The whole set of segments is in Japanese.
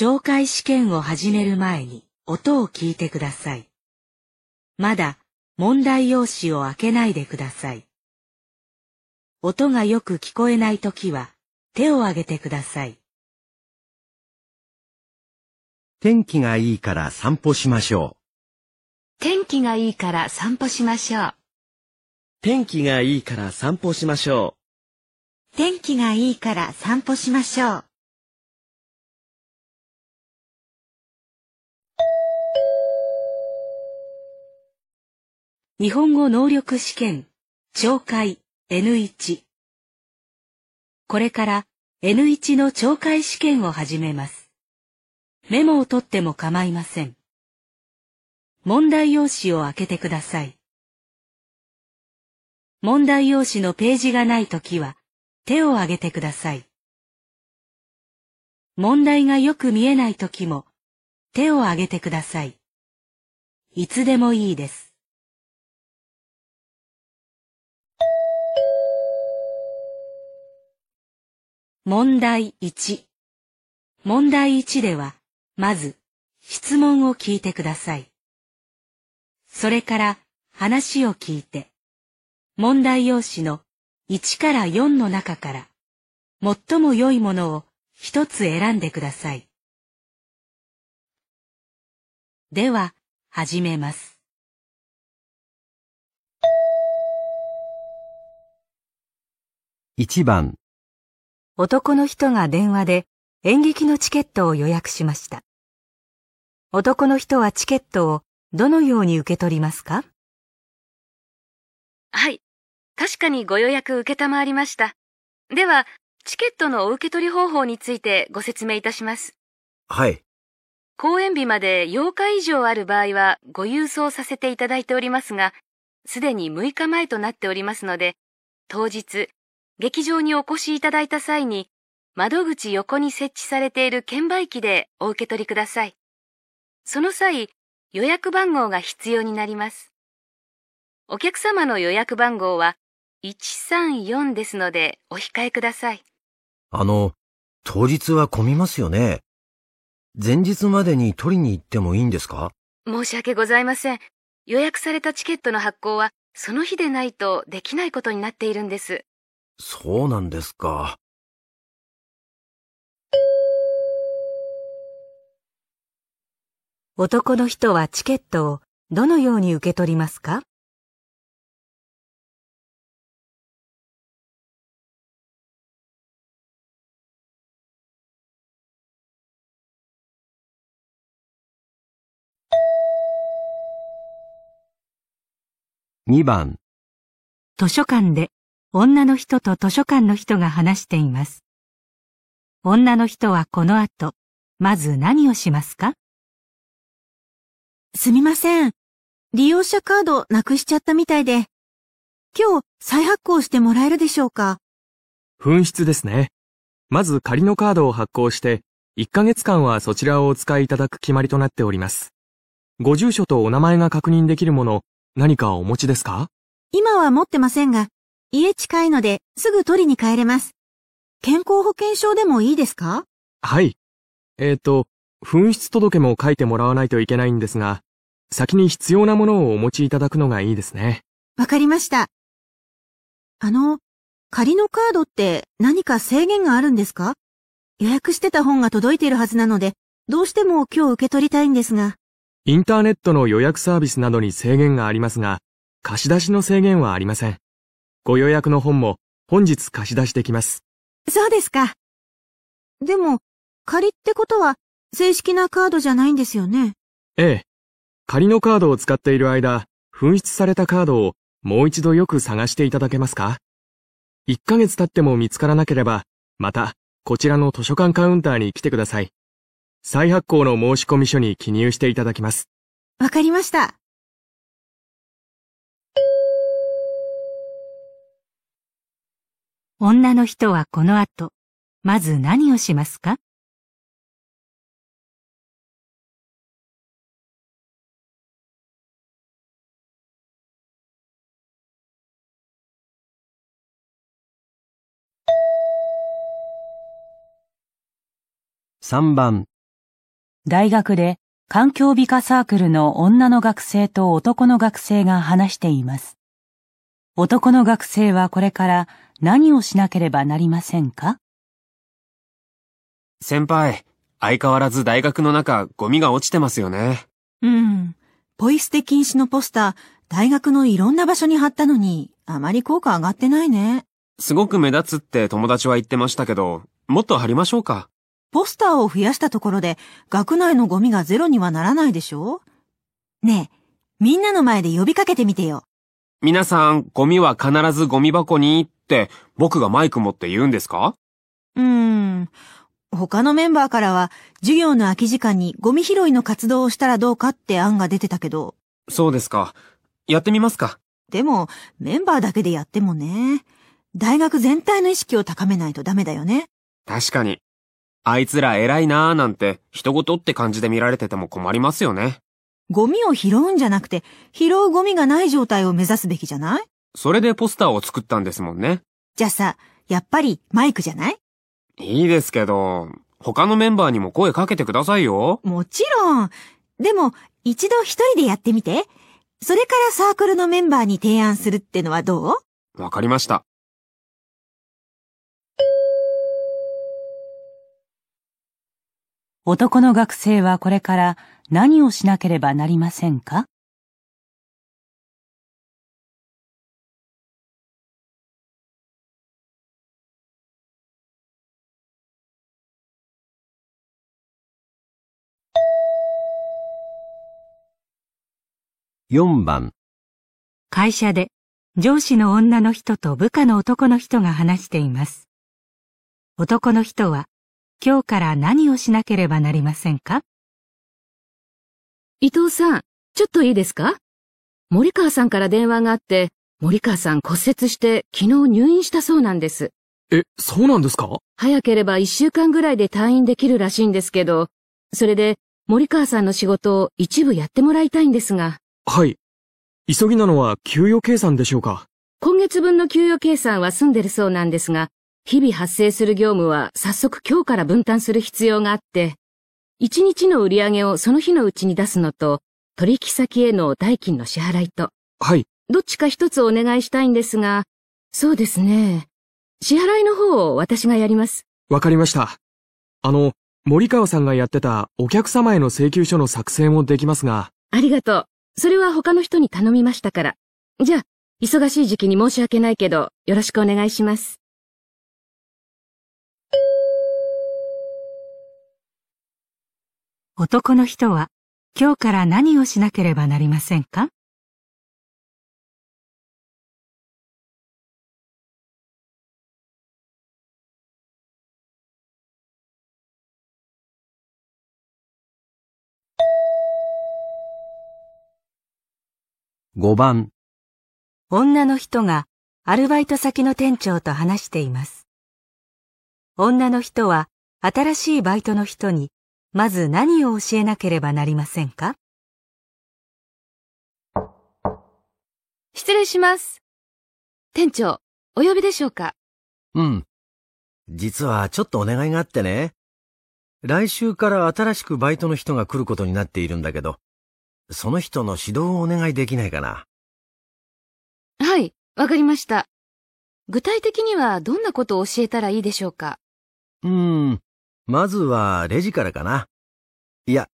懲戒試験を始める前に音を聞いてください。まだ問題用紙を開けないでください。音がよく聞こえないときは手を挙げてください。天気がいいから散歩しましょ天気がいいから散歩しましょう。天気がいいから散歩しましょ天気がいいから散歩しましょう。日本語能力試験、懲戒 N1。これから N1 の懲戒試験を始めます。メモを取っても構いません。問題用紙を開けてください。問題用紙のページがないときは手を挙げてください。問題がよく見えないときも手を挙げてください。いつでもいいです。問題1問題1では、まず、質問を聞いてください。それから、話を聞いて、問題用紙の1から4の中から、最も良いものを一つ選んでください。では、始めます。1番、男の人が電話で演劇のチケットを予約しました。男の人はチケットをどのように受け取りますか？はい。確かにご予約受けたまわりました。では、チケットのお受け取り方法についてご説明いたします。はい。公演日まで8日以上ある場合はご郵送させていただいておりますが、すでに6日前となっておりますので、当日、劇場にお越しいただいた際に、窓口横に設置されている券売機でお受け取りください。その際、予約番号が必要になります。お客様の予約番号は134ですのでお控えください。あの、当日は混みますよね。前日までに取りに行ってもいいんですか？申し訳ございません。予約されたチケットの発行はその日でないとできないことになっているんです。そうなんですか。男の人はチケットをどのように受け取りますか？2番、図書館で女の人と図書館の人が話しています。女の人はこの後、まず何をしますか？すみません。利用者カードなくしちゃったみたいで。今日再発行してもらえるでしょうか？紛失ですね。まず仮のカードを発行して、1ヶ月間はそちらをお使いいただく決まりとなっております。ご住所とお名前が確認できるもの、何かお持ちですか？今は持ってませんが、家近いのですぐ取りに帰れます。健康保険証でもいいですか？はい。えっ、と、紛失届も書いてもらわないといけないんですが、先に必要なものをお持ちいただくのがいいですね。わかりました。あの、仮のカードって何か制限があるんですか？予約してた本が届いているはずなので、どうしても今日受け取りたいんですが。インターネットの予約サービスなどに制限がありますが、貸し出しの制限はありません。ご予約の本も本日貸し出しできます。そうですか。でも、仮ってことは正式なカードじゃないんですよね。ええ。仮のカードを使っている間、紛失されたカードをもう一度よく探していただけますか ?1 ヶ月経っても見つからなければ、また、こちらの図書館カウンターに来てください。再発行の申込書に記入していただきます。わかりました。女の人はこの後、まず何をしますか？3番、大学で環境美化サークルの女の学生と男の学生が話しています。男の学生はこれから何をしなければなりませんか？先輩、相変わらず大学の中ゴミが落ちてますよね。うん。ポイ捨て禁止のポスター、大学のいろんな場所に貼ったのに、あまり効果上がってないね。すごく目立つって友達は言ってましたけど、もっと貼りましょうか。ポスターを増やしたところで、学内のゴミがゼロにはならないでしょ？ねえ、みんなの前で呼びかけてみてよ。皆さん、ゴミは必ずゴミ箱にって僕がマイク持って言うんですか？うーん。他のメンバーからは、授業の空き時間にゴミ拾いの活動をしたらどうかって案が出てたけど、そうですか。やってみますか。でも、メンバーだけでやってもね、大学全体の意識を高めないとダメだよね。確かに。あいつら偉いなーなんて、人事って感じで見られてても困りますよね。ゴミを拾うんじゃなくて、拾うゴミがない状態を目指すべきじゃない？それでポスターを作ったんですもんね。じゃあさ、やっぱりマイクじゃない？いいですけど、他のメンバーにも声かけてくださいよ。もちろん。でも、一度一人でやってみて。それからサークルのメンバーに提案するってのはどう？わかりました。男の学生はこれから何をしなければなりませんか？4番、会社で上司の女の人と部下の男の人が話しています。男の人は今日から何をしなければなりませんか？伊藤さん、ちょっといいですか？森川さんから電話があって、森川さん骨折して昨日入院したそうなんです。え、そうなんですか？早ければ一週間ぐらいで退院できるらしいんですけど、それで森川さんの仕事を一部やってもらいたいんですが、はい。急ぎなのは給与計算でしょうか？今月分の給与計算は済んでるそうなんですが、日々発生する業務は早速今日から分担する必要があって、1日の売り上げをその日のうちに出すのと、取引先への代金の支払いと、はい。どっちか一つお願いしたいんですが、そうですね。支払いの方を私がやります。わかりました。あの、森川さんがやってたお客様への請求書の作成もできますが、ありがとう。それは他の人に頼みましたから。じゃあ、忙しい時期に申し訳ないけど、よろしくお願いします。男の人は今日から何をしなければなりませんか？5番、女の人がアルバイト先の店長と話しています。女の人は新しいバイトの人にまず何を教えなければなりませんか？失礼します。店長、お呼びでしょうか？うん。実はちょっとお願いがあってね。来週から新しくバイトの人が来ることになっているんだけど、その人の指導をお願いできないかな。はい、わかりました。具体的にはどんなことを教えたらいいでしょうか？うーん。まずはレジからかな。いや、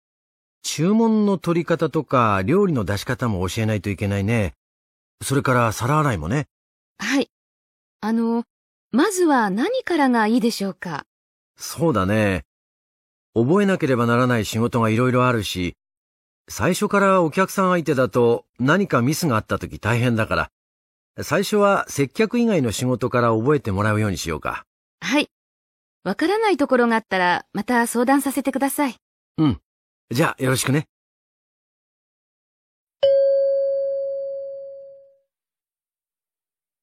注文の取り方とか料理の出し方も教えないといけないね。それから皿洗いもね。はい。あの、まずは何からがいいでしょうか？そうだね。覚えなければならない仕事がいろいろあるし、最初からお客さん相手だと何かミスがあった時大変だから、最初は接客以外の仕事から覚えてもらうようにしようか。はい。わからないところがあったら、また相談させてください。うん。じゃあよろしくね。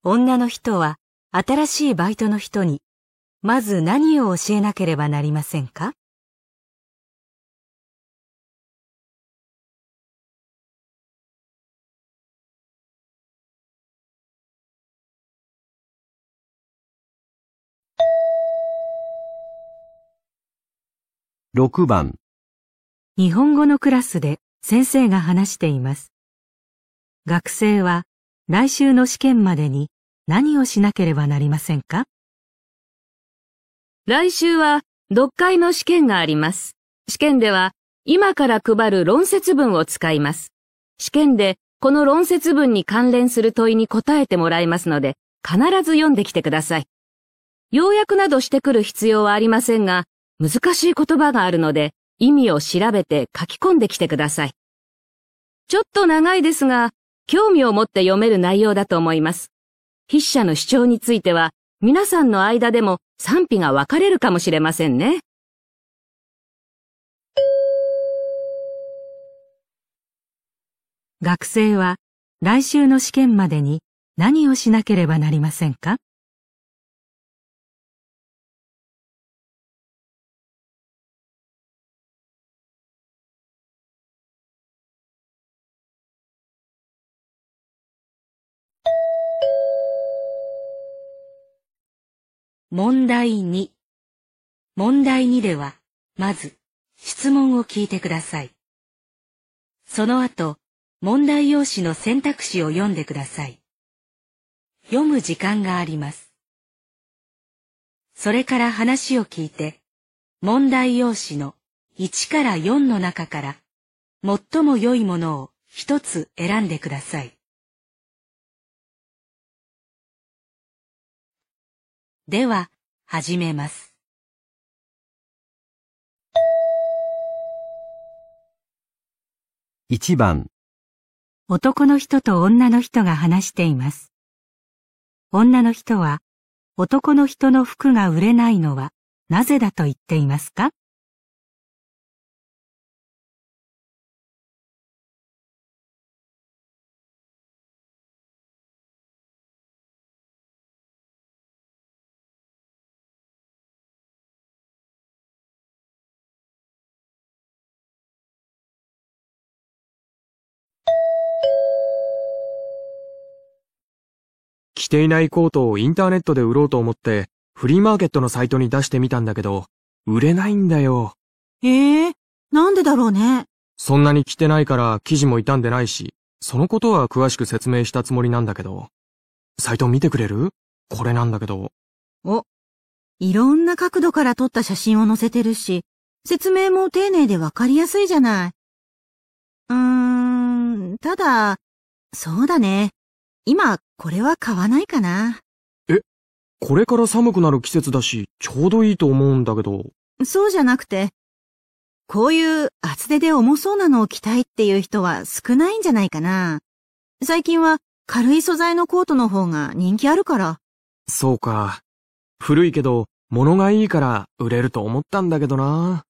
女の人は新しいバイトの人にまず何を教えなければなりませんか？6番、日本語のクラスで先生が話しています。学生は来週の試験までに何をしなければなりませんか？来週は読解の試験があります。試験では今から配る論説文を使います。試験でこの論説文に関連する問いに答えてもらいますので、必ず読んできてください。要約などしてくる必要はありませんが、難しい言葉があるので、意味を調べて書き込んできてください。ちょっと長いですが、興味を持って読める内容だと思います。筆者の主張については、皆さんの間でも賛否が分かれるかもしれませんね。学生は来週の試験までに何をしなければなりませんか？問題2。問題2では、まず、質問を聞いてください。その後、問題用紙の選択肢を読んでください。読む時間があります。それから話を聞いて、問題用紙の1から4の中から、最も良いものを一つ選んでください。では、始めます。1番、男の人と女の人が話しています。女の人は男の人の服が売れないのはなぜだと言っていますか？着ていないコートをインターネットで売ろうと思って、フリーマーケットのサイトに出してみたんだけど、売れないんだよ。ええなんでだろうね？そんなに着てないから生地も傷んでないし、そのことは詳しく説明したつもりなんだけど。サイト見てくれる？これなんだけど。お、いろんな角度から撮った写真を載せてるし、説明も丁寧でわかりやすいじゃない。うーん、ただ、そうだね。今、これは買わないかな。これから寒くなる季節だし、ちょうどいいと思うんだけど。そうじゃなくて、こういう厚手で重そうなのを着たいっていう人は少ないんじゃないかな。最近は軽い素材のコートの方が人気あるから。そうか。古いけど、物がいいから売れると思ったんだけどな。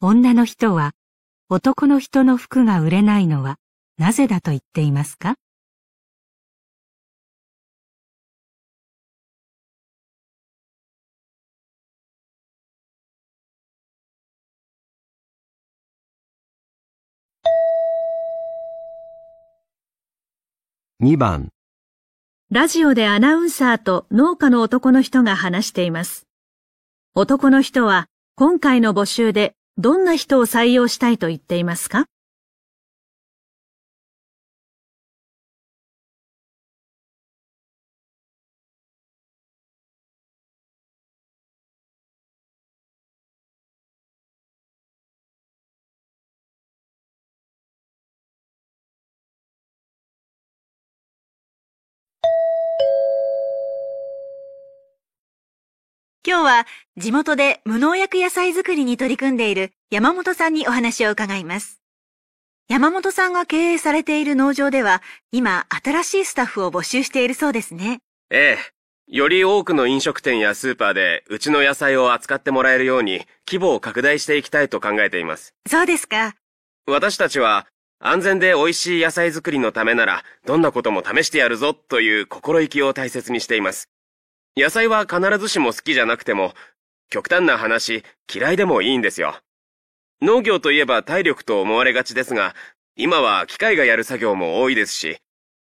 女の人は男の人の服が売れないのはなぜだと言っていますか？2番、ラジオでアナウンサーと農家の男の人が話しています。男の人は今回の募集でどんな人を採用したいと言っていますか？今日は地元で無農薬野菜作りに取り組んでいる山本さんにお話を伺います。山本さんが経営されている農場では今新しいスタッフを募集しているそうですね。ええ。より多くの飲食店やスーパーでうちの野菜を扱ってもらえるように規模を拡大していきたいと考えています。そうですか。私たちは安全で美味しい野菜作りのためならどんなことも試してやるぞという心意気を大切にしています。野菜は必ずしも好きじゃなくても極端な話嫌いでもいいんですよ。農業といえば体力と思われがちですが今は機械がやる作業も多いですし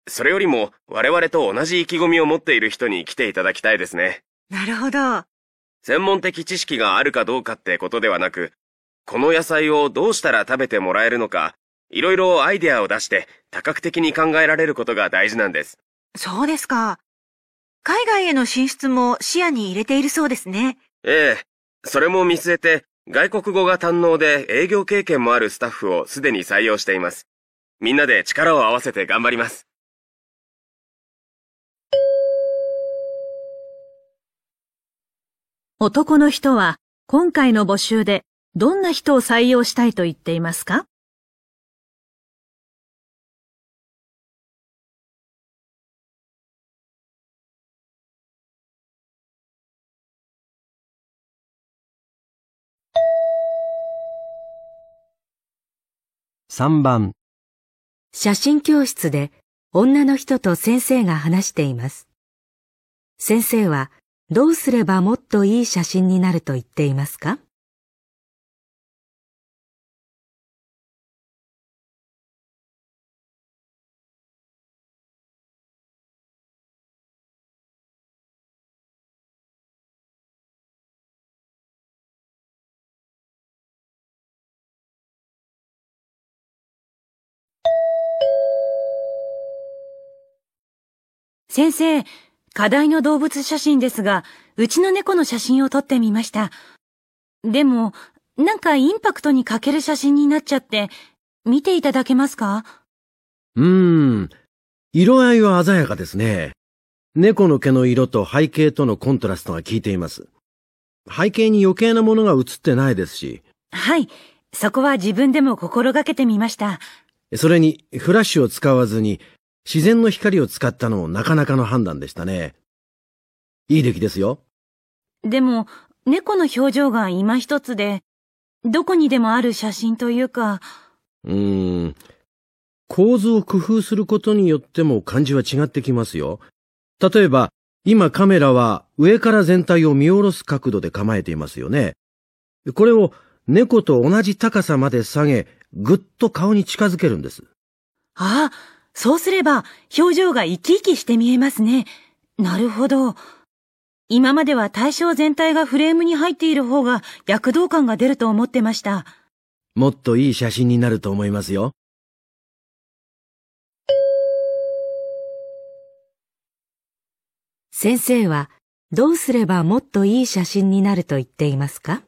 それよりも我々と同じ意気込みを持っている人に来ていただきたいですね。なるほど。専門的知識があるかどうかってことではなく、この野菜をどうしたら食べてもらえるのか、いろいろアイデアを出して多角的に考えられることが大事なんです。そうですか。海外への進出も視野に入れているそうですね。ええ、それも見据えて、外国語が堪能で営業経験もあるスタッフをすでに採用しています。みんなで力を合わせて頑張ります。男の人は今回の募集でどんな人を採用したいと言っていますか？3番、写真教室で女の人と先生が話しています。先生はどうすればもっといい写真になると言っていますか？先生、課題の動物写真ですが、うちの猫の写真を撮ってみました。でも、なんかインパクトに欠ける写真になっちゃって、見ていただけますか？うーん。色合いは鮮やかですね。猫の毛の色と背景とのコントラストが効いています。背景に余計なものが映ってないですし、はい。そこは自分でも心がけてみました。それにフラッシュを使わずに自然の光を使ったのもなかなかの判断でしたね。いい出来ですよ。でも、猫の表情が今一つで、どこにでもある写真というか、うーん。構図を工夫することによっても感じは違ってきますよ。例えば、今カメラは上から全体を見下ろす角度で構えていますよね。これを猫と同じ高さまで下げ、ぐっと顔に近づけるんです。ああ、そうすれば表情が生き生きして見えますね。なるほど。今までは対象全体がフレームに入っている方が躍動感が出ると思ってました。もっといい写真になると思いますよ。先生はどうすればもっといい写真になると言っていますか？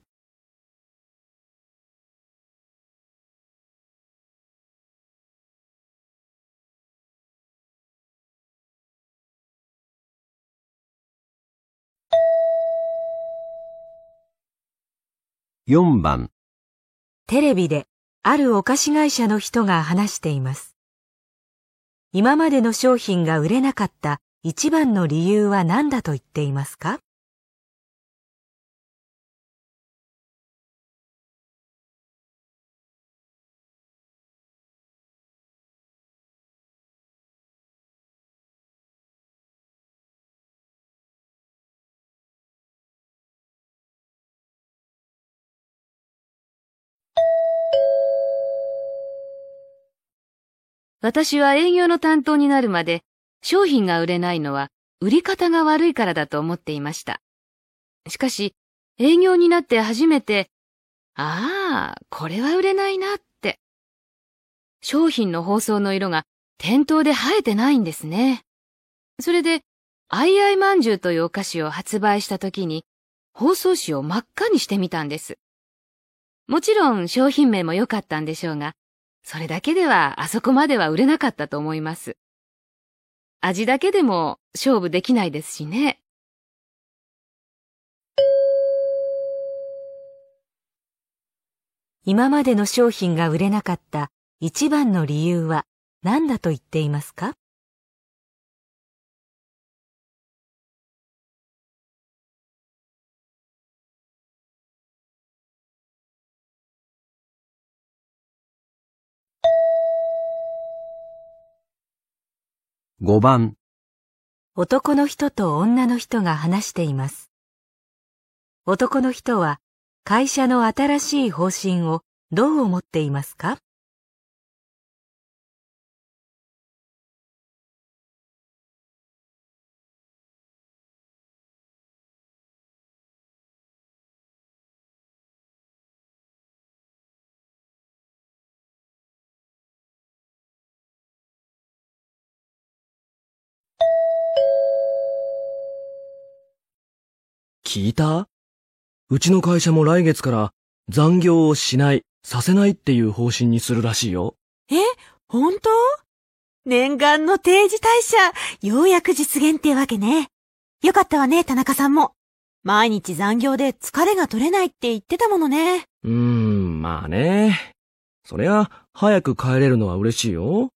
4番、テレビであるお菓子会社の人が話しています。今までの商品が売れなかった一番の理由は何だと言っていますか？私は営業の担当になるまで商品が売れないのは売り方が悪いからだと思っていました。しかし営業になって初めて、ああ、これは売れないなって。商品の包装の色が店頭で映えてないんですね。それで、アイアイまんじゅうというお菓子を発売した時に包装紙を真っ赤にしてみたんです。もちろん商品名も良かったんでしょうが、それだけではあそこまでは売れなかったと思います。味だけでも勝負できないですしね。今までの商品が売れなかった一番の理由は何だと言っていますか？5番、男の人と女の人が話しています。男の人は会社の新しい方針をどう思っていますか？聞いた？うちの会社も来月から残業をしない、させないっていう方針にするらしいよ。え、本当？念願の定時退社、ようやく実現ってわけね。よかったわね、田中さんも。毎日残業で疲れが取れないって言ってたものね。うーん、まあね。そりゃ、早く帰れるのは嬉しいよ。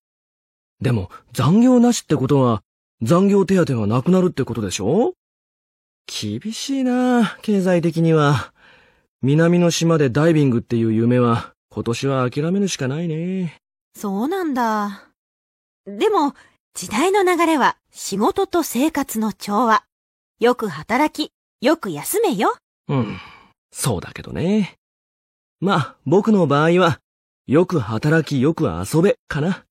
でも、残業なしってことは、残業手当がなくなるってことでしょ？厳しいな、経済的には。南の島でダイビングっていう夢は、今年は諦めるしかないね。そうなんだ。でも、時代の流れは仕事と生活の調和。よく働き、よく休めよ。うん、そうだけどね。まあ、僕の場合は、よく働きよく遊べ、かな。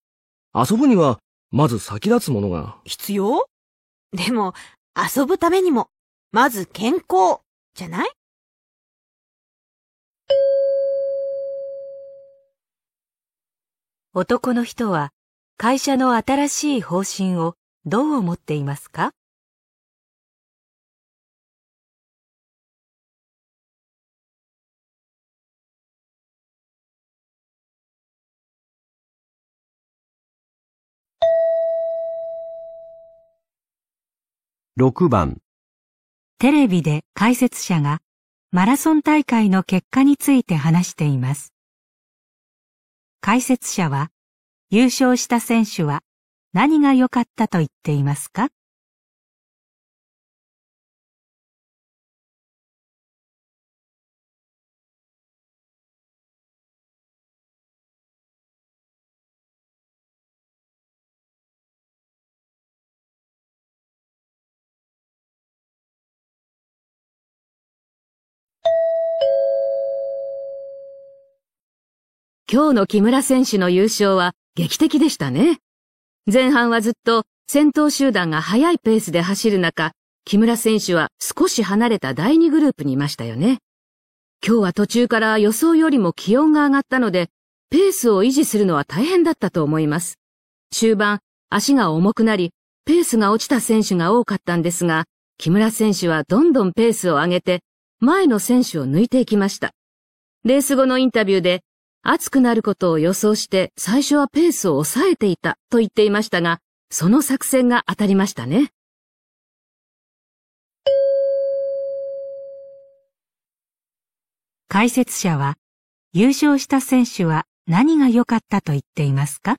遊ぶには、まず先立つものが。必要？でも、遊ぶためにも、まず健康、じゃない？男の人は会社の新しい方針をどう思っていますか？6番、テレビで解説者がマラソン大会の結果について話しています。解説者は優勝した選手は何が良かったと言っていますか？今日の木村選手の優勝は劇的でしたね。前半はずっと先頭集団が速いペースで走る中、木村選手は少し離れた第2グループにいましたよね。今日は途中から予想よりも気温が上がったので、ペースを維持するのは大変だったと思います。終盤、足が重くなり、ペースが落ちた選手が多かったんですが、木村選手はどんどんペースを上げて、前の選手を抜いていきました。レース後のインタビューで、暑くなることを予想して最初はペースを抑えていたと言っていましたが、その作戦が当たりましたね。解説者は優勝した選手は何が良かったと言っていますか？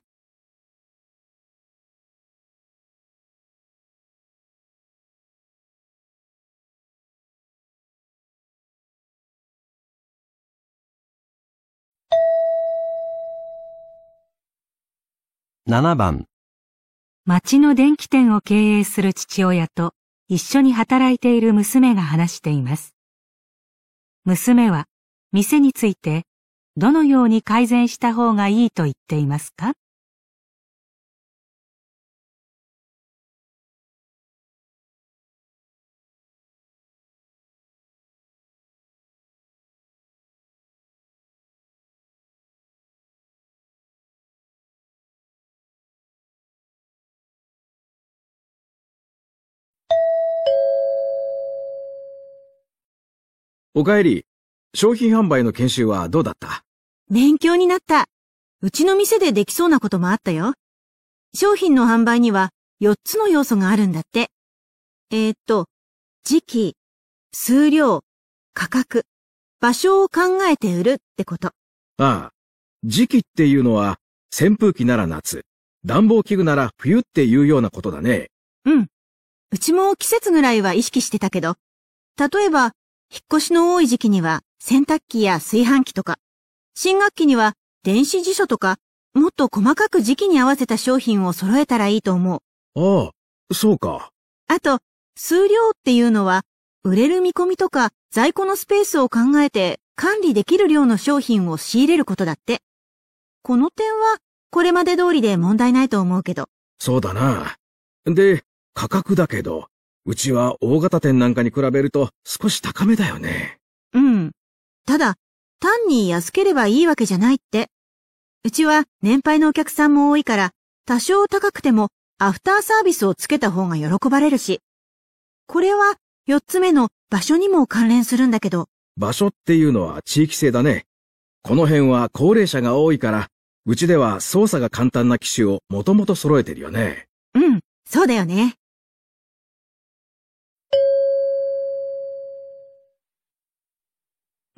7番、町の電気店を経営する父親と一緒に働いている娘が話しています。娘は店についてどのように改善した方がいいと言っていますか？おかえり。商品販売の研修はどうだった？勉強になった。うちの店でできそうなこともあったよ。商品の販売には4つの要素があるんだって。えー、っと、時期、数量、価格、場所を考えて売るってこと。ああ。時期っていうのは、扇風機なら夏、暖房器具なら冬っていうようなことだね。うん。うちも季節ぐらいは意識してたけど、例えば、引っ越しの多い時期には洗濯機や炊飯器とか、新学期には電子辞書とか、もっと細かく時期に合わせた商品を揃えたらいいと思う。ああ、そうか。あと、数量っていうのは、売れる見込みとか在庫のスペースを考えて管理できる量の商品を仕入れることだって。この点は、これまで通りで問題ないと思うけど。そうだな。で、価格だけど、うちは大型店なんかに比べると少し高めだよね。うん。ただ、単に安ければいいわけじゃないって。うちは年配のお客さんも多いから、多少高くてもアフターサービスをつけた方が喜ばれるし。これは四つ目の場所にも関連するんだけど。場所っていうのは地域性だね。この辺は高齢者が多いから、うちでは操作が簡単な機種をもともと揃えてるよね。うん、そうだよね。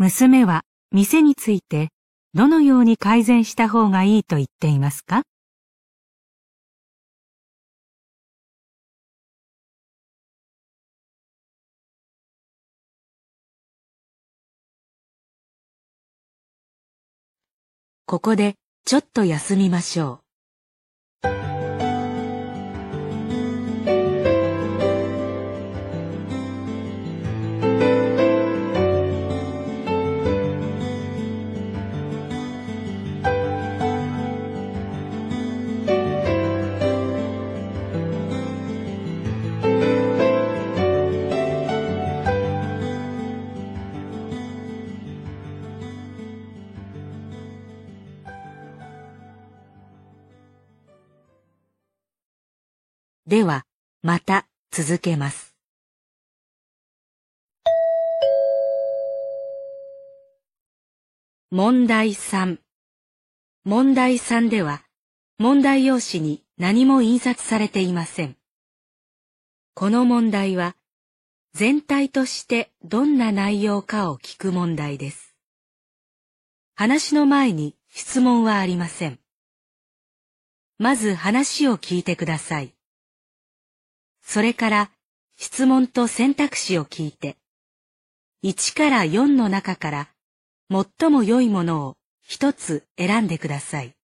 娘は店についてどのように改善した方がいいと言っていますか？ここでちょっと休みましょう。では、また続けます。問題3。問題3では、問題用紙に何も印刷されていません。この問題は、全体としてどんな内容かを聞く問題です。話の前に質問はありません。まず話を聞いてください。それから質問と選択肢を聞いて、1から4の中から最も良いものを一つ選んでください。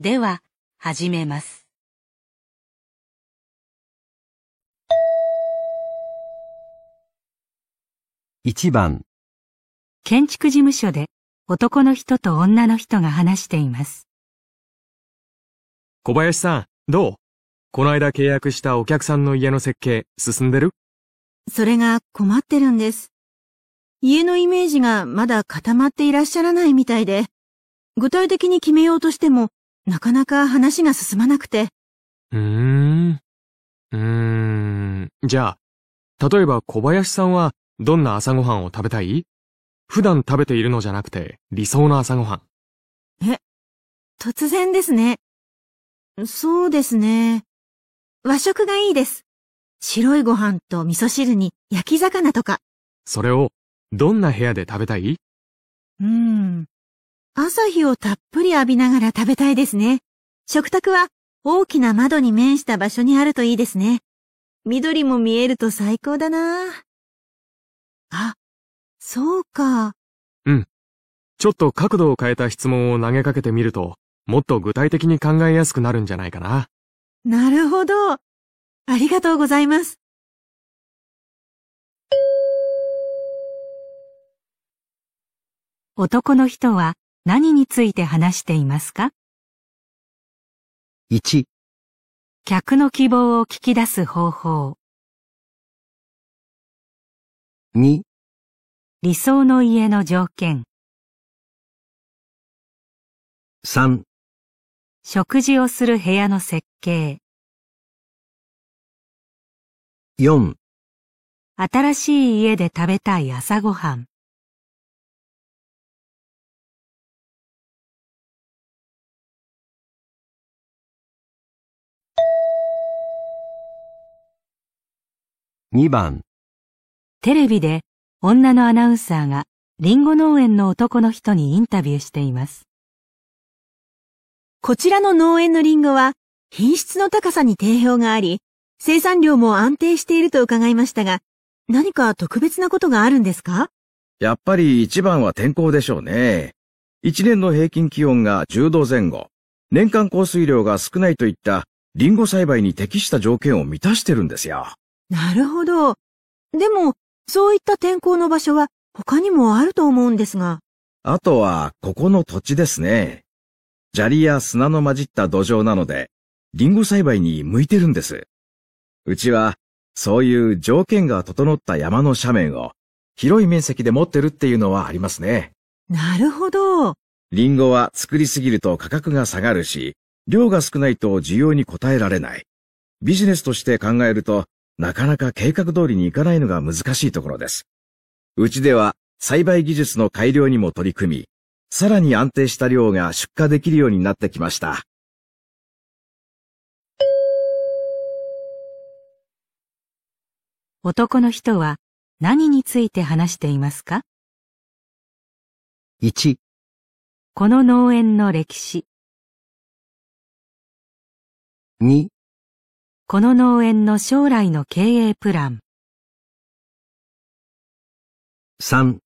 では、始めます。1番建築事務所で男の人と女の人が話しています。小林さん、どう？この間契約したお客さんの家の設計進んでる？それが困ってるんです。家のイメージがまだ固まっていらっしゃらないみたいで、具体的に決めようとしても、なかなか話が進まなくて。うーん。うーん。じゃあ、例えば小林さんはどんな朝ごはんを食べたい？普段食べているのじゃなくて理想の朝ごはん。え、突然ですね。そうですね。和食がいいです。白いご飯と味噌汁に焼き魚とか。それをどんな部屋で食べたい？うーん。朝日をたっぷり浴びながら食べたいですね。食卓は大きな窓に面した場所にあるといいですね。緑も見えると最高だな。あ、そうか。うん。ちょっと角度を変えた質問を投げかけてみると、もっと具体的に考えやすくなるんじゃないかな。なるほど。ありがとうございます。男の人は何について話していますか ?1 客の希望を聞き出す方法2理想の家の条件。3食事をする部屋の設計。4新しい家で食べたい朝ごはん。2番テレビで女のアナウンサーがリンゴ農園の男の人にインタビューしています。こちらの農園のリンゴは品質の高さに定評があり、生産量も安定していると伺いましたが、何か特別なことがあるんですか？やっぱり一番は天候でしょうね。一年の平均気温が10度前後、年間降水量が少ないといったリンゴ栽培に適した条件を満たしてるんですよ。なるほど。でも、そういった天候の場所は他にもあると思うんですが。あとは、ここの土地ですね。砂利や砂の混じった土壌なので、リンゴ栽培に向いてるんです。うちは、そういう条件が整った山の斜面を、広い面積で持ってるっていうのはありますね。なるほど。リンゴは作りすぎると価格が下がるし、量が少ないと需要に応えられない。ビジネスとして考えると、なかなか計画通りにいかないのが難しいところです。うちでは栽培技術の改良にも取り組み、さらに安定した量が出荷できるようになってきました。男の人は何について話していますか ?1 この農園の歴史2この農園の将来の経営プラン。3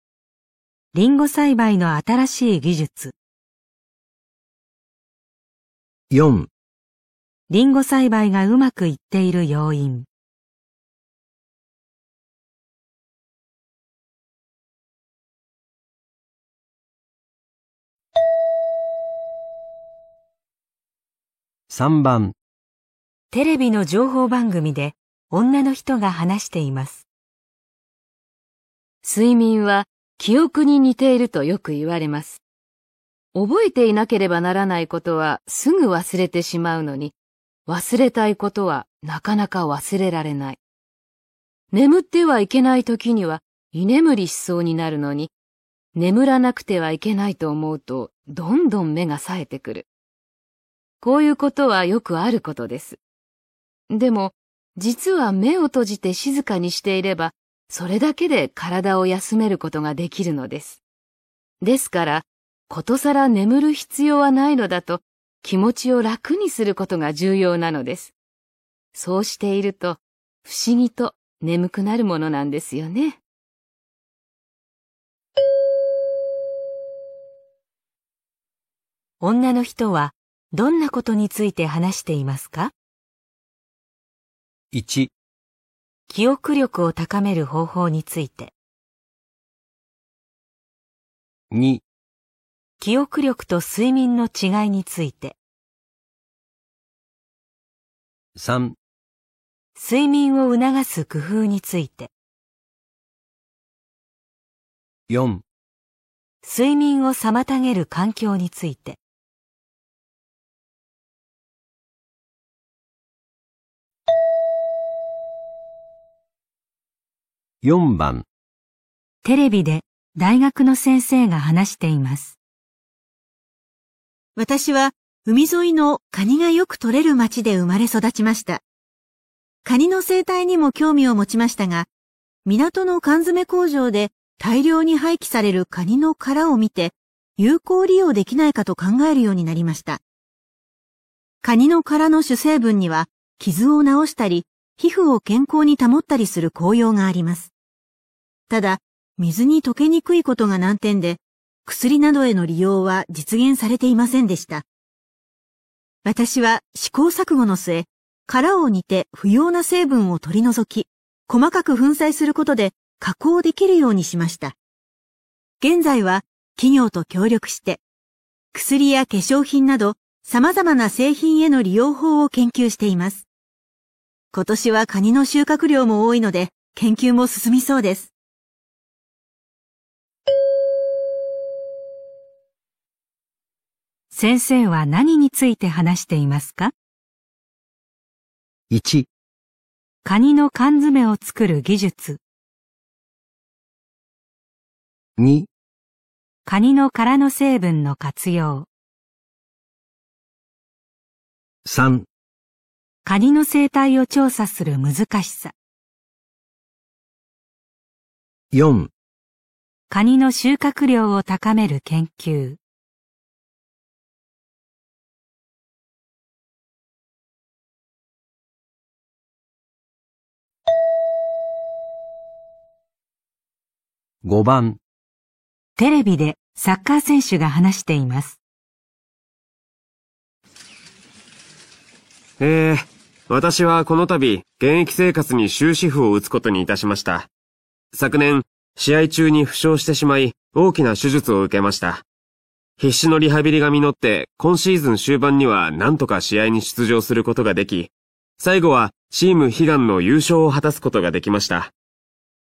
リンゴ栽培の新しい技術。4リンゴ栽培がうまくいっている要因。3番テレビの情報番組で女の人が話しています。睡眠は記憶に似ているとよく言われます。覚えていなければならないことはすぐ忘れてしまうのに、忘れたいことはなかなか忘れられない。眠ってはいけない時には居眠りしそうになるのに、眠らなくてはいけないと思うとどんどん目が冴えてくる。こういうことはよくあることです。でも、実は目を閉じて静かにしていれば、それだけで体を休めることができるのです。ですから、ことさら眠る必要はないのだと、気持ちを楽にすることが重要なのです。そうしていると、不思議と眠くなるものなんですよね。女の人はどんなことについて話していますか？1記憶力を高める方法について。2記憶力と睡眠の違いについて。3睡眠を促す工夫について。4睡眠を妨げる環境について4番テレビで大学の先生が話しています。私は海沿いのカニがよく取れる町で生まれ育ちました。カニの生態にも興味を持ちましたが、港の缶詰工場で大量に廃棄されるカニの殻を見て、有効利用できないかと考えるようになりました。カニの殻の主成分には傷を治したり、皮膚を健康に保ったりする効用があります。ただ、水に溶けにくいことが難点で、薬などへの利用は実現されていませんでした。私は試行錯誤の末、殻を煮て不要な成分を取り除き、細かく粉砕することで加工できるようにしました。現在は企業と協力して、薬や化粧品など様々な製品への利用法を研究しています。今年はカニの収穫量も多いので、研究も進みそうです。先生は何について話していますか ?1 カニの缶詰を作る技術。2カニの殻の成分の活用。3カニの生態を調査する難しさ。4カニの収穫量を高める研究5番テレビでサッカー選手が話しています。えー、私はこの度、現役生活に終止符を打つことにいたしました。昨年、試合中に負傷してしまい、大きな手術を受けました。必死のリハビリが実って、今シーズン終盤には何とか試合に出場することができ、最後はチーム悲願の優勝を果たすことができました。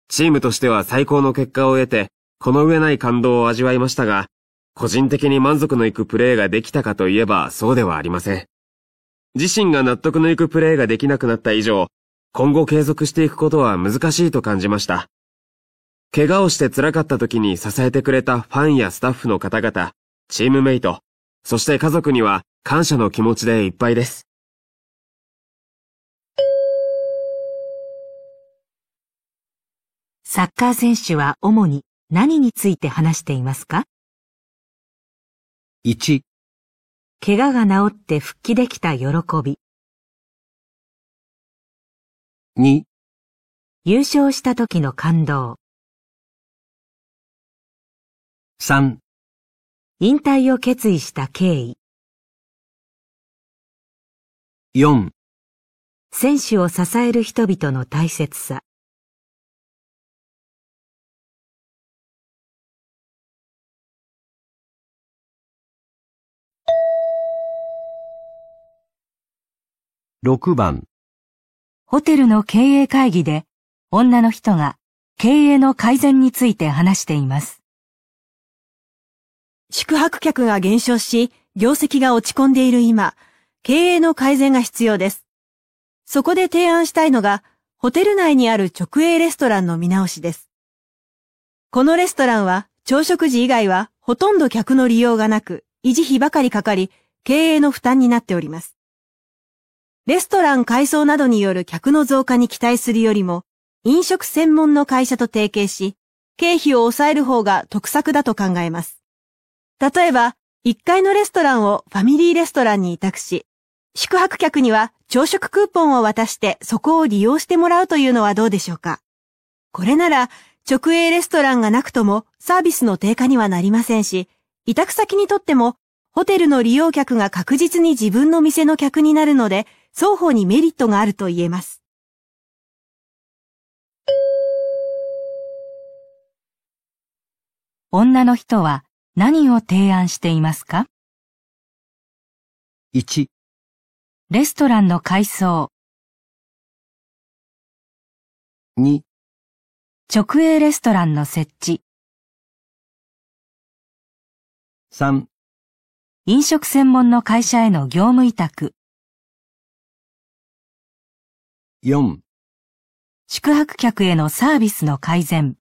チームとしては最高の結果を得て、この上ない感動を味わいましたが、個人的に満足のいくプレーができたかといえばそうではありません。自身が納得のいくプレーができなくなった以上、今後継続していくことは難しいと感じました。怪我をして辛かった時に支えてくれたファンやスタッフの方々、チームメイト、そして家族には感謝の気持ちでいっぱいです。サッカー選手は主に何について話していますか ?1、怪我が治って復帰できた喜び。2、優勝した時の感動。3、引退を決意した経緯。4、選手を支える人々の大切さ。6番ホテルの経営会議で女の人が経営の改善について話しています。宿泊客が減少し、業績が落ち込んでいる今、経営の改善が必要です。そこで提案したいのが、ホテル内にある直営レストランの見直しです。このレストランは、朝食時以外はほとんど客の利用がなく、維持費ばかりかかり、経営の負担になっております。レストラン改装などによる客の増加に期待するよりも、飲食専門の会社と提携し、経費を抑える方が得策だと考えます。例えば、1階のレストランをファミリーレストランに委託し、宿泊客には朝食クーポンを渡してそこを利用してもらうというのはどうでしょうか。これなら、直営レストランがなくともサービスの低下にはなりませんし、委託先にとってもホテルの利用客が確実に自分の店の客になるので、双方にメリットがあると言えます。女の人は何を提案していますか ?1 レストランの改装。2直営レストランの設置。3飲食専門の会社への業務委託4宿泊客へのサービスの改善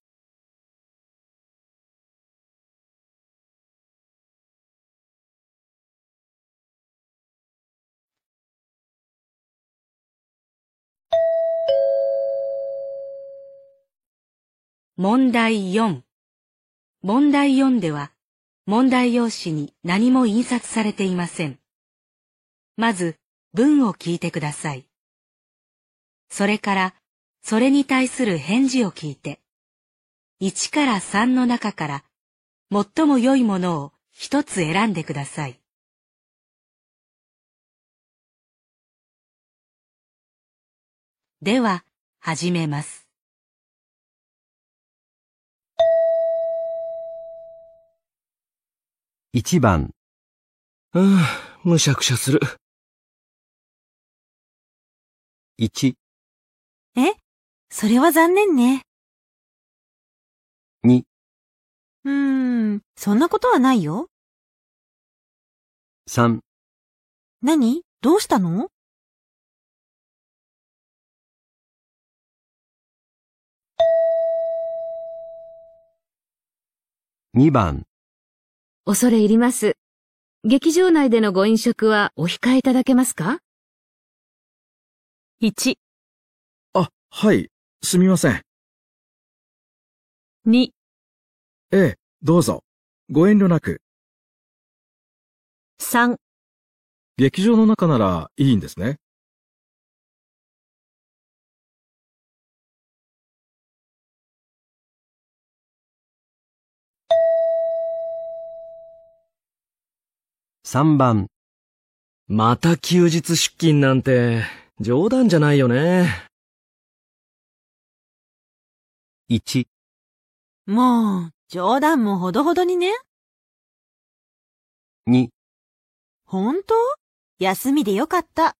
問題4。問題4では、問題用紙に何も印刷されていません。まず、文を聞いてください。それから、それに対する返事を聞いて、1から3の中から、最も良いものを一つ選んでください。では、始めます。1番。うん、むしゃくしゃする。1。え？それは残念ね。2。うーん、そんなことはないよ。3。何？どうしたの？2番。恐れ入ります。劇場内でのご飲食はお控えいただけますか ?1、あ、はい、すみません。2、ええ、どうぞ。ご遠慮なく。3、劇場の中ならいいんですね。3番。また休日出勤なんて、冗談じゃないよね。1。もう、冗談もほどほどにね。2。本当？休みでよかった。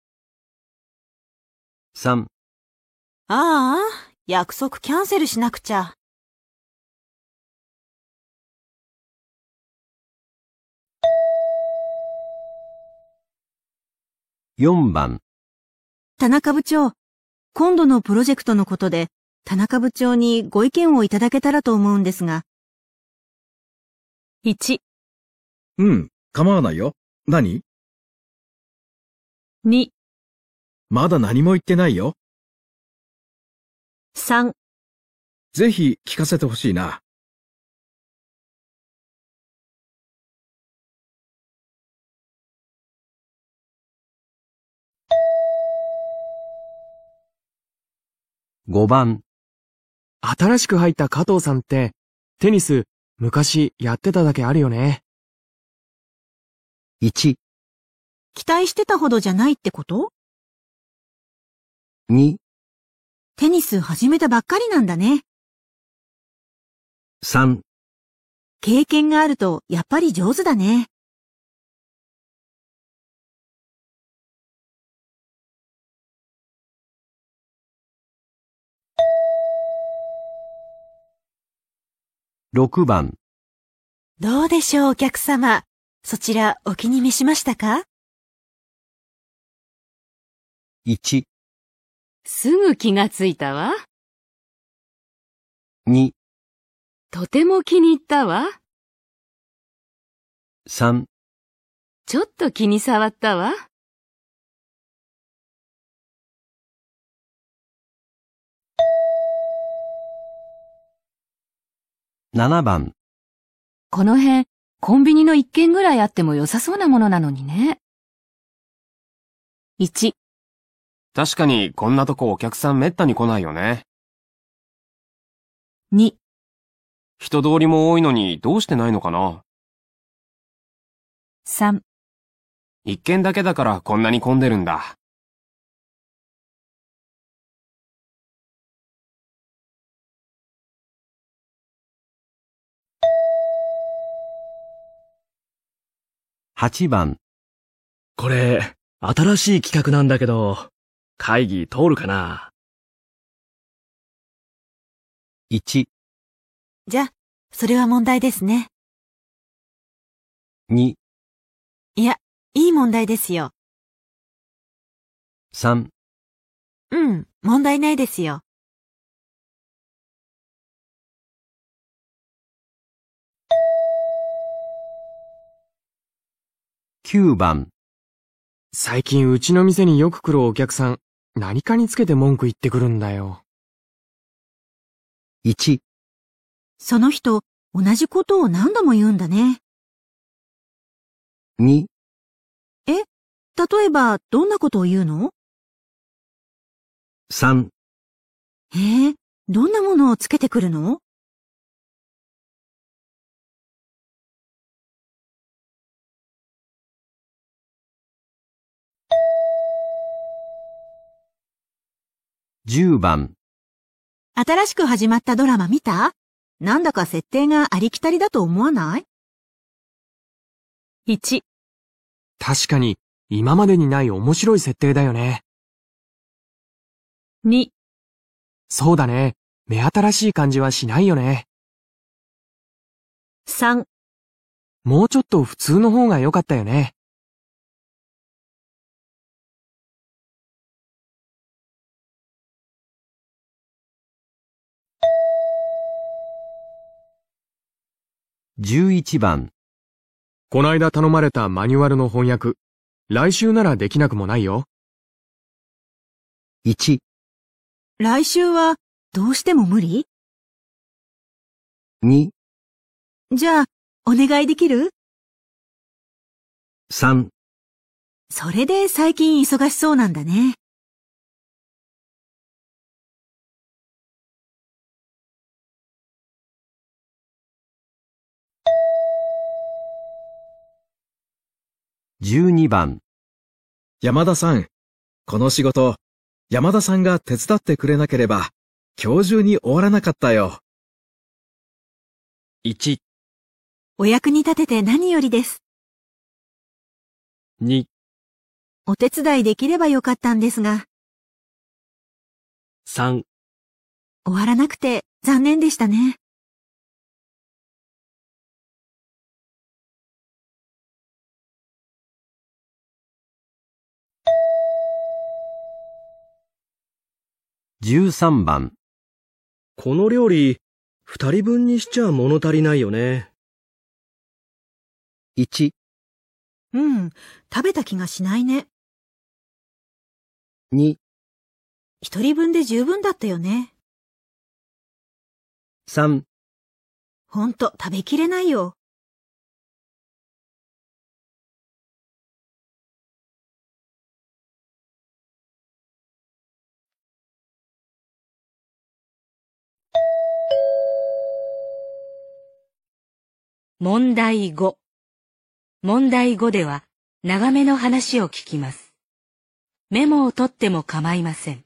3。ああ、約束キャンセルしなくちゃ。4番、田中部長、今度のプロジェクトのことで、田中部長にご意見をいただけたらと思うんですが。1、うん、構わないよ。何？2、まだ何も言ってないよ。3、ぜひ聞かせてほしいな。5番、新しく入った加藤さんって、テニス、昔やってただけあるよね。1、期待してたほどじゃないってこと？2、テニス始めたばっかりなんだね。3、経験があるとやっぱり上手だね。6番、どうでしょう、お客様。そちらお気に召しましたか？1、すぐ気がついたわ。2、とても気に入ったわ。3、ちょっと気に障ったわ。7番、この辺、コンビニの一軒ぐらいあっても良さそうなものなのにね。1、確かにこんなとこお客さんめったに来ないよね。2、人通りも多いのにどうしてないのかな3、一軒だけだからこんなに混んでるんだ。8番、これ、新しい企画なんだけど、会議通るかな？1、じゃ、それは問題ですね。2、いや、いい問題ですよ。3、うん、問題ないですよ。9番、最近うちの店によく来るお客さん、何かにつけて文句言ってくるんだよ。1、その人、同じことを何度も言うんだね。2、例えば、どんなことを言うの？3、ええどんなものをつけてくるの？10番、新しく始まったドラマ見た？なんだか設定がありきたりだと思わない？1、確かに、今までにない面白い設定だよね。2、そうだね。目新しい感じはしないよね。3、もうちょっと普通の方が良かったよね。11番、こないだ頼まれたマニュアルの翻訳、来週ならできなくもないよ。1、来週は、どうしても無理？2、じゃあ、お願いできる？3、それで最近忙しそうなんだね。12番、山田さん、この仕事、山田さんが手伝ってくれなければ、今日中に終わらなかったよ。1、お役に立てて何よりです。2、お手伝いできればよかったんですが。3終わらなくて残念でしたね。13番。この料理、二人分にしちゃ物足りないよね。1、うん、食べた気がしないね。2、一人分で十分だったよね。3、ほんと、食べきれないよ。問題5。問題5では長めの話を聞きます。メモを取っても構いません。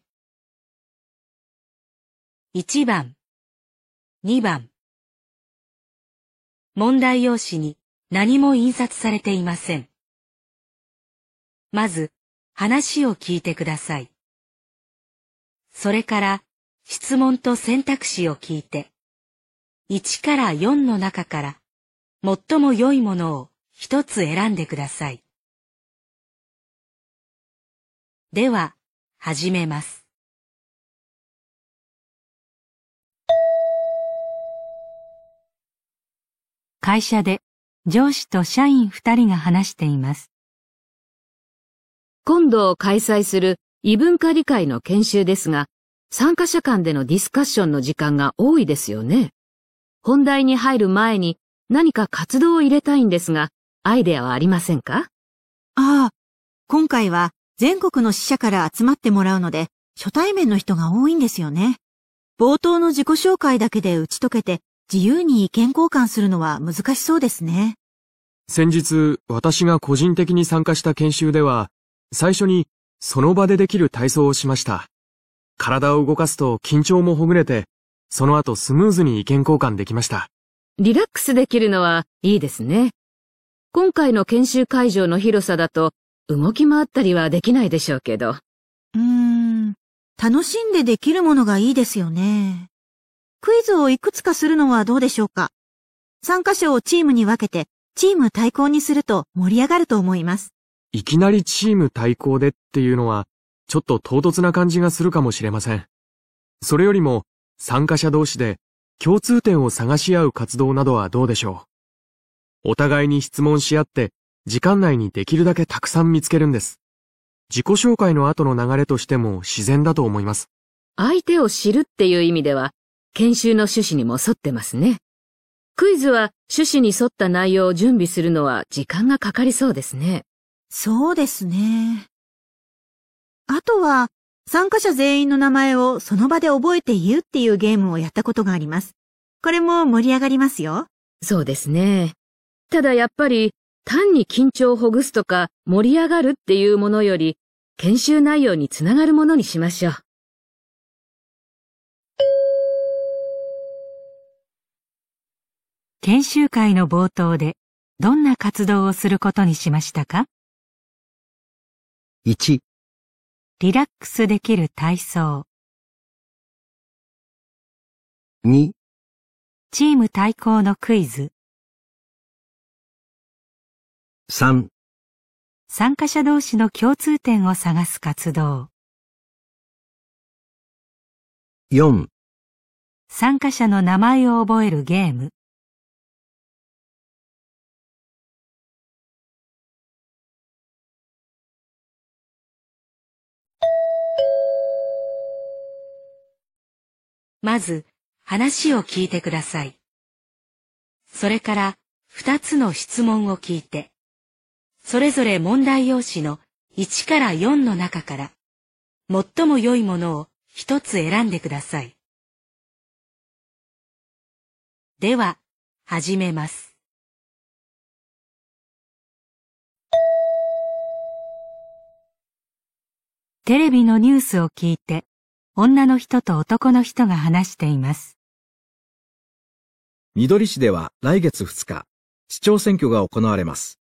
1番、2番。問題用紙に何も印刷されていません。まず、話を聞いてください。それから、質問と選択肢を聞いて、1から4の中から、最も良いものを一つ選んでください。では、始めます。会社で上司と社員二人が話しています。今度開催する異文化理解の研修ですが、参加者間でのディスカッションの時間が多いですよね。本題に入る前に何か活動を入れたいんですが、アイデアはありませんか？ああ、今回は全国の支社から集まってもらうので、初対面の人が多いんですよね。冒頭の自己紹介だけで打ち解けて、自由に意見交換するのは難しそうですね。先日、私が個人的に参加した研修では、最初にその場でできる体操をしました。体を動かすと緊張もほぐれて、その後スムーズに意見交換できました。リラックスできるのはいいですね。今回の研修会場の広さだと動き回ったりはできないでしょうけど。うーん、楽しんでできるものがいいですよね。クイズをいくつかするのはどうでしょうか？参加者をチームに分けて、チーム対抗にすると盛り上がると思います。いきなりチーム対抗でっていうのは、ちょっと唐突な感じがするかもしれません。それよりも、参加者同士で共通点を探し合う活動などはどうでしょう？お互いに質問し合って、時間内にできるだけたくさん見つけるんです。自己紹介の後の流れとしても自然だと思います。相手を知るっていう意味では、研修の趣旨にも沿ってますね。クイズは趣旨に沿った内容を準備するのは時間がかかりそうですね。そうですね。あとは、参加者全員の名前をその場で覚えて言うっていうゲームをやったことがあります。これも盛り上がりますよ。そうですね。ただやっぱり、単に緊張をほぐすとか盛り上がるっていうものより、研修内容につながるものにしましょう。研修会の冒頭でどんな活動をすることにしましたか？1、リラックスできる体操、2、チーム対抗のクイズ、3、参加者同士の共通点を探す活動、4、参加者の名前を覚えるゲーム、まず、話を聞いてください。それから、二つの質問を聞いて、それぞれ問題用紙の1から4の中から、最も良いものを一つ選んでください。では、始めます。テレビのニュースを聞いて、女の人と男の人が話しています。緑市では来月2日、市長選挙が行われます。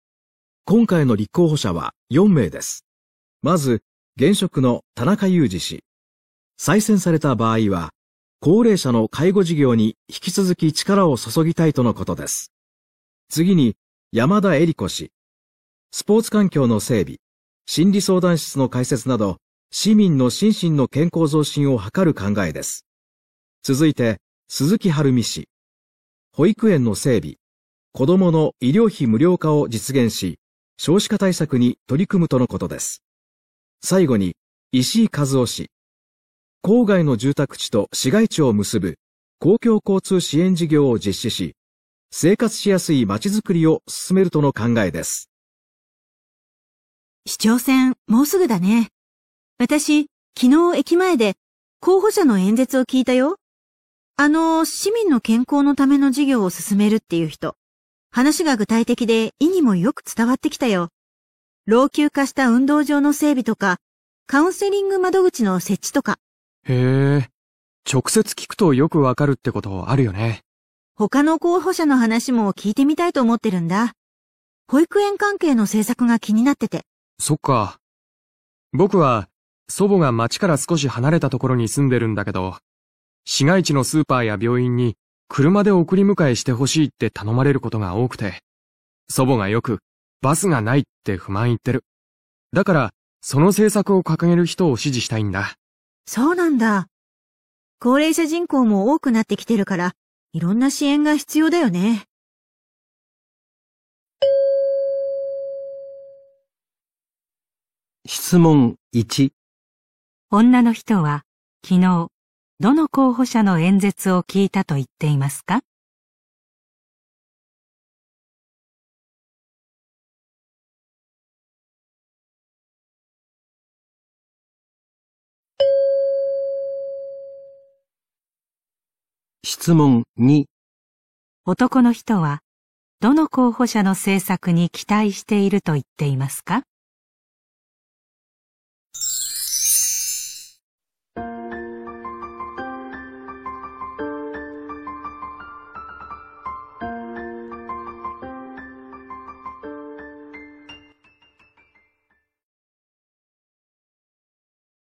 今回の立候補者は4名です。まず、現職の田中裕二氏。再選された場合は、高齢者の介護事業に引き続き力を注ぎたいとのことです。次に、山田恵里子氏。スポーツ環境の整備、心理相談室の開設など、市民の心身の健康増進を図る考えです。続いて、鈴木晴美氏。保育園の整備、子供の医療費無料化を実現し、少子化対策に取り組むとのことです。最後に、石井和夫氏。郊外の住宅地と市街地を結ぶ公共交通支援事業を実施し、生活しやすい街づくりを進めるとの考えです。市長選、もうすぐだね。私、昨日駅前で候補者の演説を聞いたよ。あの、市民の健康のための事業を進めるっていう人。話が具体的で意義もよく伝わってきたよ。老朽化した運動場の整備とか、カウンセリング窓口の設置とか、へえ。直接聞くとよくわかるってことあるよね。他の候補者の話も聞いてみたいと思ってるんだ。保育園関係の政策が気になってて。そっか。僕は、祖母が町から少し離れたところに住んでるんだけど、市街地のスーパーや病院に車で送り迎えしてほしいって頼まれることが多くて、祖母がよくバスがないって不満言ってる。だから、その政策を掲げる人を支持したいんだ。そうなんだ。高齢者人口も多くなってきてるから、いろんな支援が必要だよね。質問1、女の人は昨日、どの候補者の演説を聞いたと言っていますか？質問2、男の人は、どの候補者の政策に期待していると言っていますか？